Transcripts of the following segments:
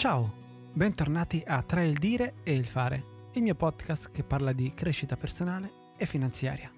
Ciao, bentornati a Tra il dire e il fare, il mio podcast che parla di crescita personale e finanziaria.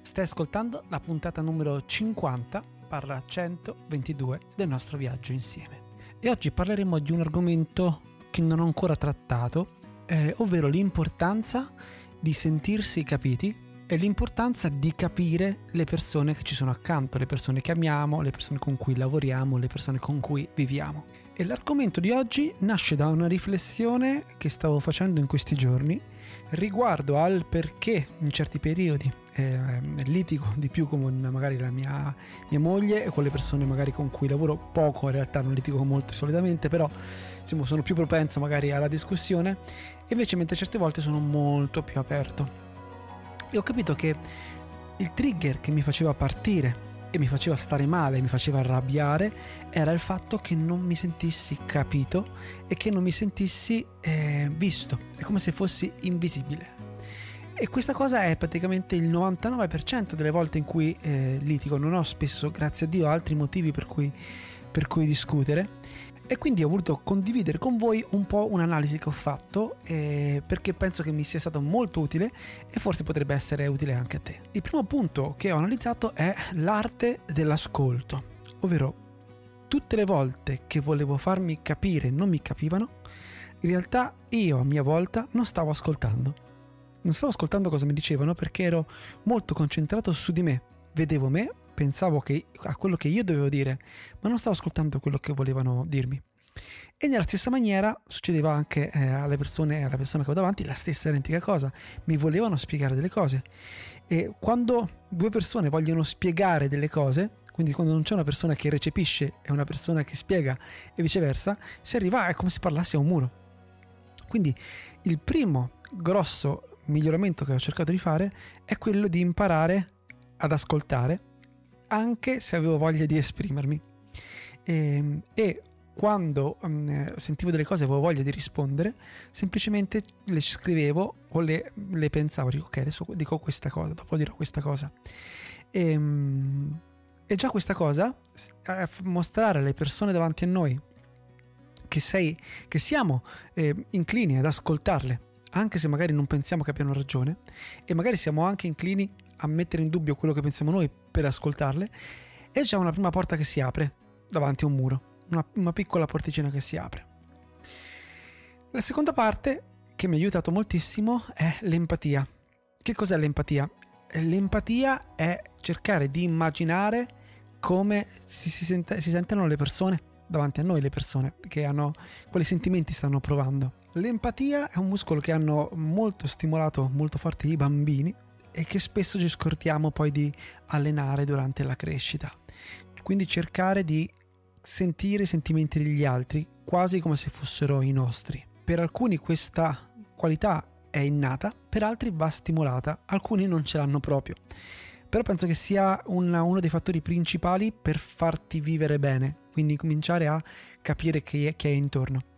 Stai ascoltando la puntata numero 50, parla 122 del nostro viaggio insieme. E oggi parleremo di un argomento che non ho ancora trattato, eh, ovvero l'importanza di sentirsi capiti e l'importanza di capire le persone che ci sono accanto, le persone che amiamo, le persone con cui lavoriamo, le persone con cui viviamo. E l'argomento di oggi nasce da una riflessione che stavo facendo in questi giorni riguardo al perché in certi periodi eh, litigo di più con magari la mia, mia, moglie e con le persone magari con cui lavoro. Poco, in realtà non litigo molto solitamente, però insomma, sono più propenso magari alla discussione. Invece mentre certe volte sono molto più aperto. E ho capito che il trigger che mi faceva partire e mi faceva stare male, mi faceva arrabbiare, era il fatto che non mi sentissi capito e che non mi sentissi eh, visto. È come se fossi invisibile. E questa cosa è praticamente il 99% delle volte in cui eh, litigo. Non ho spesso, grazie a Dio, altri motivi per cui, per cui discutere e quindi ho voluto condividere con voi un po' un'analisi che ho fatto eh, perché penso che mi sia stato molto utile e forse potrebbe essere utile anche a te. Il primo punto che ho analizzato è l'arte dell'ascolto, ovvero tutte le volte che volevo farmi capire non mi capivano, in realtà io a mia volta non stavo ascoltando. Non stavo ascoltando cosa mi dicevano perché ero molto concentrato su di me, vedevo me, pensavo che, a quello che io dovevo dire, ma non stavo ascoltando quello che volevano dirmi. E nella stessa maniera succedeva anche eh, alle persone, alla persona che ho davanti, la stessa identica cosa. Mi volevano spiegare delle cose. E quando due persone vogliono spiegare delle cose, quindi quando non c'è una persona che recepisce e una persona che spiega e viceversa, si arriva è come se parlassi a un muro. Quindi il primo grosso miglioramento che ho cercato di fare è quello di imparare ad ascoltare anche se avevo voglia di esprimermi. E, ehm, e quando um, sentivo delle cose e avevo voglia di rispondere, semplicemente le scrivevo o le, le, pensavo, dico ok, adesso dico questa cosa, dopo dirò questa cosa. E, um, e già questa cosa, mostrare alle persone davanti a noi che, sei, che siamo eh, inclini ad ascoltarle, anche se magari non pensiamo che abbiano ragione, e magari siamo anche inclini a mettere in dubbio quello che pensiamo noi per ascoltarle, è già una prima porta che si apre davanti a un muro, una, una piccola porticina che si apre. La seconda parte, che mi ha aiutato moltissimo, è l'empatia. Che cos'è l'empatia? L'empatia è cercare di immaginare come si, si, sente, si sentono le persone davanti a noi, le persone che hanno quali sentimenti stanno provando. L'empatia è un muscolo che hanno molto stimolato, molto forte i bambini e che spesso ci scordiamo poi di allenare durante la crescita. Quindi cercare di sentire i sentimenti degli altri quasi come se fossero i nostri. Per alcuni questa qualità è innata, per altri va stimolata, alcuni non ce l'hanno proprio. Però penso che sia una, uno dei fattori principali per farti vivere bene, quindi cominciare a capire chi è, chi è intorno.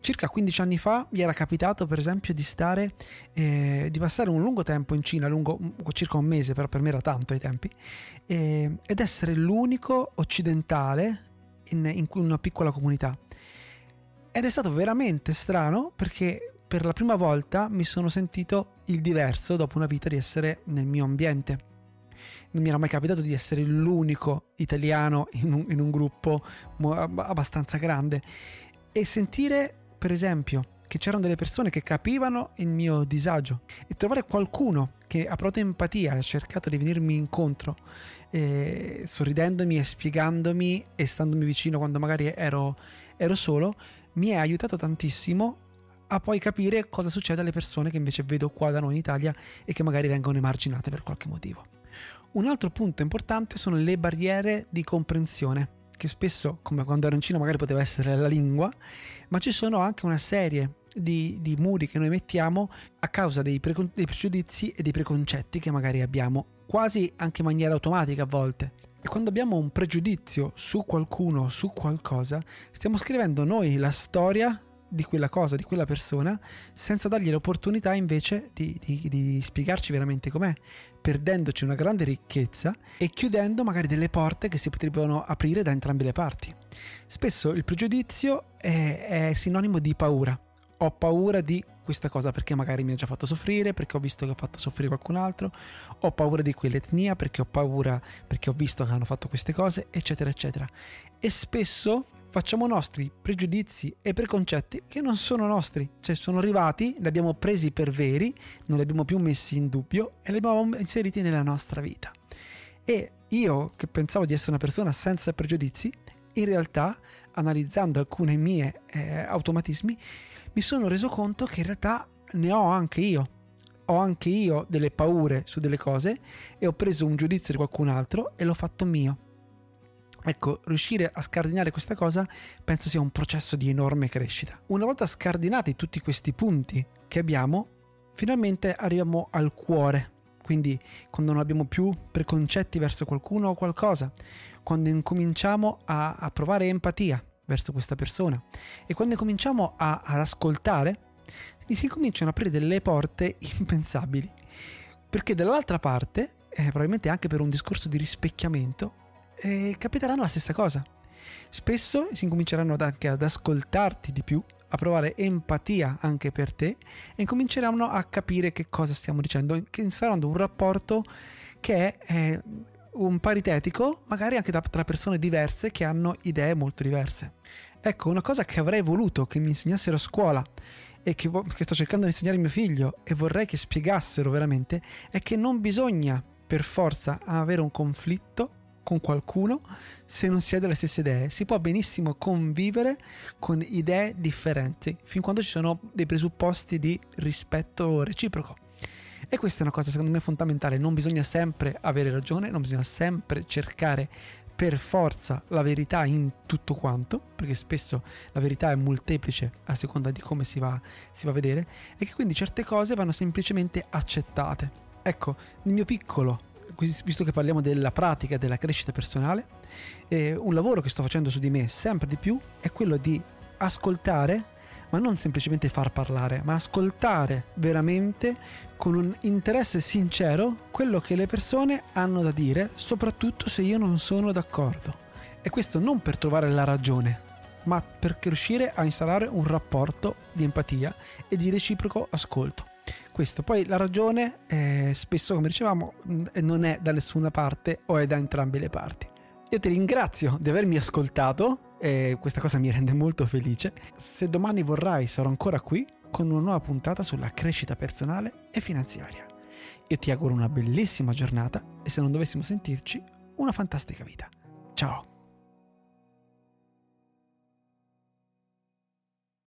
Circa 15 anni fa mi era capitato per esempio di stare, eh, di passare un lungo tempo in Cina, lungo, circa un mese, però per me era tanto ai tempi, eh, ed essere l'unico occidentale in, in una piccola comunità. Ed è stato veramente strano perché per la prima volta mi sono sentito il diverso dopo una vita di essere nel mio ambiente. Non mi era mai capitato di essere l'unico italiano in un, in un gruppo abbastanza grande e sentire per esempio, che c'erano delle persone che capivano il mio disagio e trovare qualcuno che ha provato empatia, ha cercato di venirmi incontro, eh, sorridendomi e spiegandomi e standomi vicino quando magari ero, ero solo, mi ha aiutato tantissimo a poi capire cosa succede alle persone che invece vedo qua da noi in Italia e che magari vengono emarginate per qualche motivo. Un altro punto importante sono le barriere di comprensione che spesso, come quando ero in Cina, magari poteva essere la lingua, ma ci sono anche una serie di, di muri che noi mettiamo a causa dei, pre, dei pregiudizi e dei preconcetti che magari abbiamo, quasi anche in maniera automatica a volte. E quando abbiamo un pregiudizio su qualcuno, su qualcosa, stiamo scrivendo noi la storia di quella cosa, di quella persona, senza dargli l'opportunità invece di, di, di, spiegarci veramente com'è, perdendoci una grande ricchezza e chiudendo magari delle porte che si potrebbero aprire da entrambe le parti. Spesso il pregiudizio è, è sinonimo di paura. Ho paura di questa cosa perché magari mi ha già fatto soffrire, perché ho visto che ha fatto soffrire qualcun altro, ho paura di quell'etnia perché ho paura perché ho visto che hanno fatto queste cose, eccetera, eccetera. E spesso facciamo nostri pregiudizi e preconcetti che non sono nostri, cioè sono arrivati, li abbiamo presi per veri, non li abbiamo più messi in dubbio e li abbiamo inseriti nella nostra vita. E io che pensavo di essere una persona senza pregiudizi, in realtà, analizzando alcuni miei eh, automatismi, mi sono reso conto che in realtà ne ho anche io. Ho anche io delle paure su delle cose e ho preso un giudizio di qualcun altro e l'ho fatto mio. Ecco, riuscire a scardinare questa cosa penso sia un processo di enorme crescita. Una volta scardinati tutti questi punti che abbiamo, finalmente arriviamo al cuore. Quindi quando non abbiamo più preconcetti verso qualcuno o qualcosa, quando incominciamo a, a provare empatia, verso questa persona. E quando cominciamo a, ad ascoltare, si cominciano a aprire delle porte impensabili. Perché dall'altra parte, eh, probabilmente anche per un discorso di rispecchiamento, eh, capiteranno la stessa cosa. Spesso si incominceranno anche ad ascoltarti di più, a provare empatia anche per te e incominceranno a capire che cosa stiamo dicendo, instaurando un rapporto che è eh, un paritetico, magari anche da, tra persone diverse che hanno idee molto diverse. Ecco, una cosa che avrei voluto che mi insegnassero a scuola e che, che sto cercando di insegnare a mio figlio e vorrei che spiegassero veramente è che non bisogna per forza avere un conflitto con qualcuno se non si ha delle stesse idee. Si può benissimo convivere con idee differenti fin quando ci sono dei presupposti di rispetto reciproco. E questa è una cosa secondo me fondamentale, non bisogna sempre avere ragione, non bisogna sempre cercare per forza la verità in tutto quanto, perché spesso la verità è molteplice a seconda di come si va, si va a vedere, e che quindi certe cose vanno semplicemente accettate. Ecco, nel mio piccolo, visto che parliamo della pratica della crescita personale, eh, un lavoro che sto facendo su di me sempre di più è quello di ascoltare ma non semplicemente far parlare, ma ascoltare veramente con un interesse sincero quello che le persone hanno da dire, soprattutto se io non sono d'accordo. E questo non per trovare la ragione, ma per riuscire a installare un rapporto di empatia e di reciproco ascolto. Questo poi la ragione eh, spesso, come dicevamo, non è da nessuna parte o è da entrambe le parti. Io ti ringrazio di avermi ascoltato e questa cosa mi rende molto felice. Se domani vorrai sarò ancora qui con una nuova puntata sulla crescita personale e finanziaria. Io ti auguro una bellissima giornata e se non dovessimo sentirci, una fantastica vita. Ciao!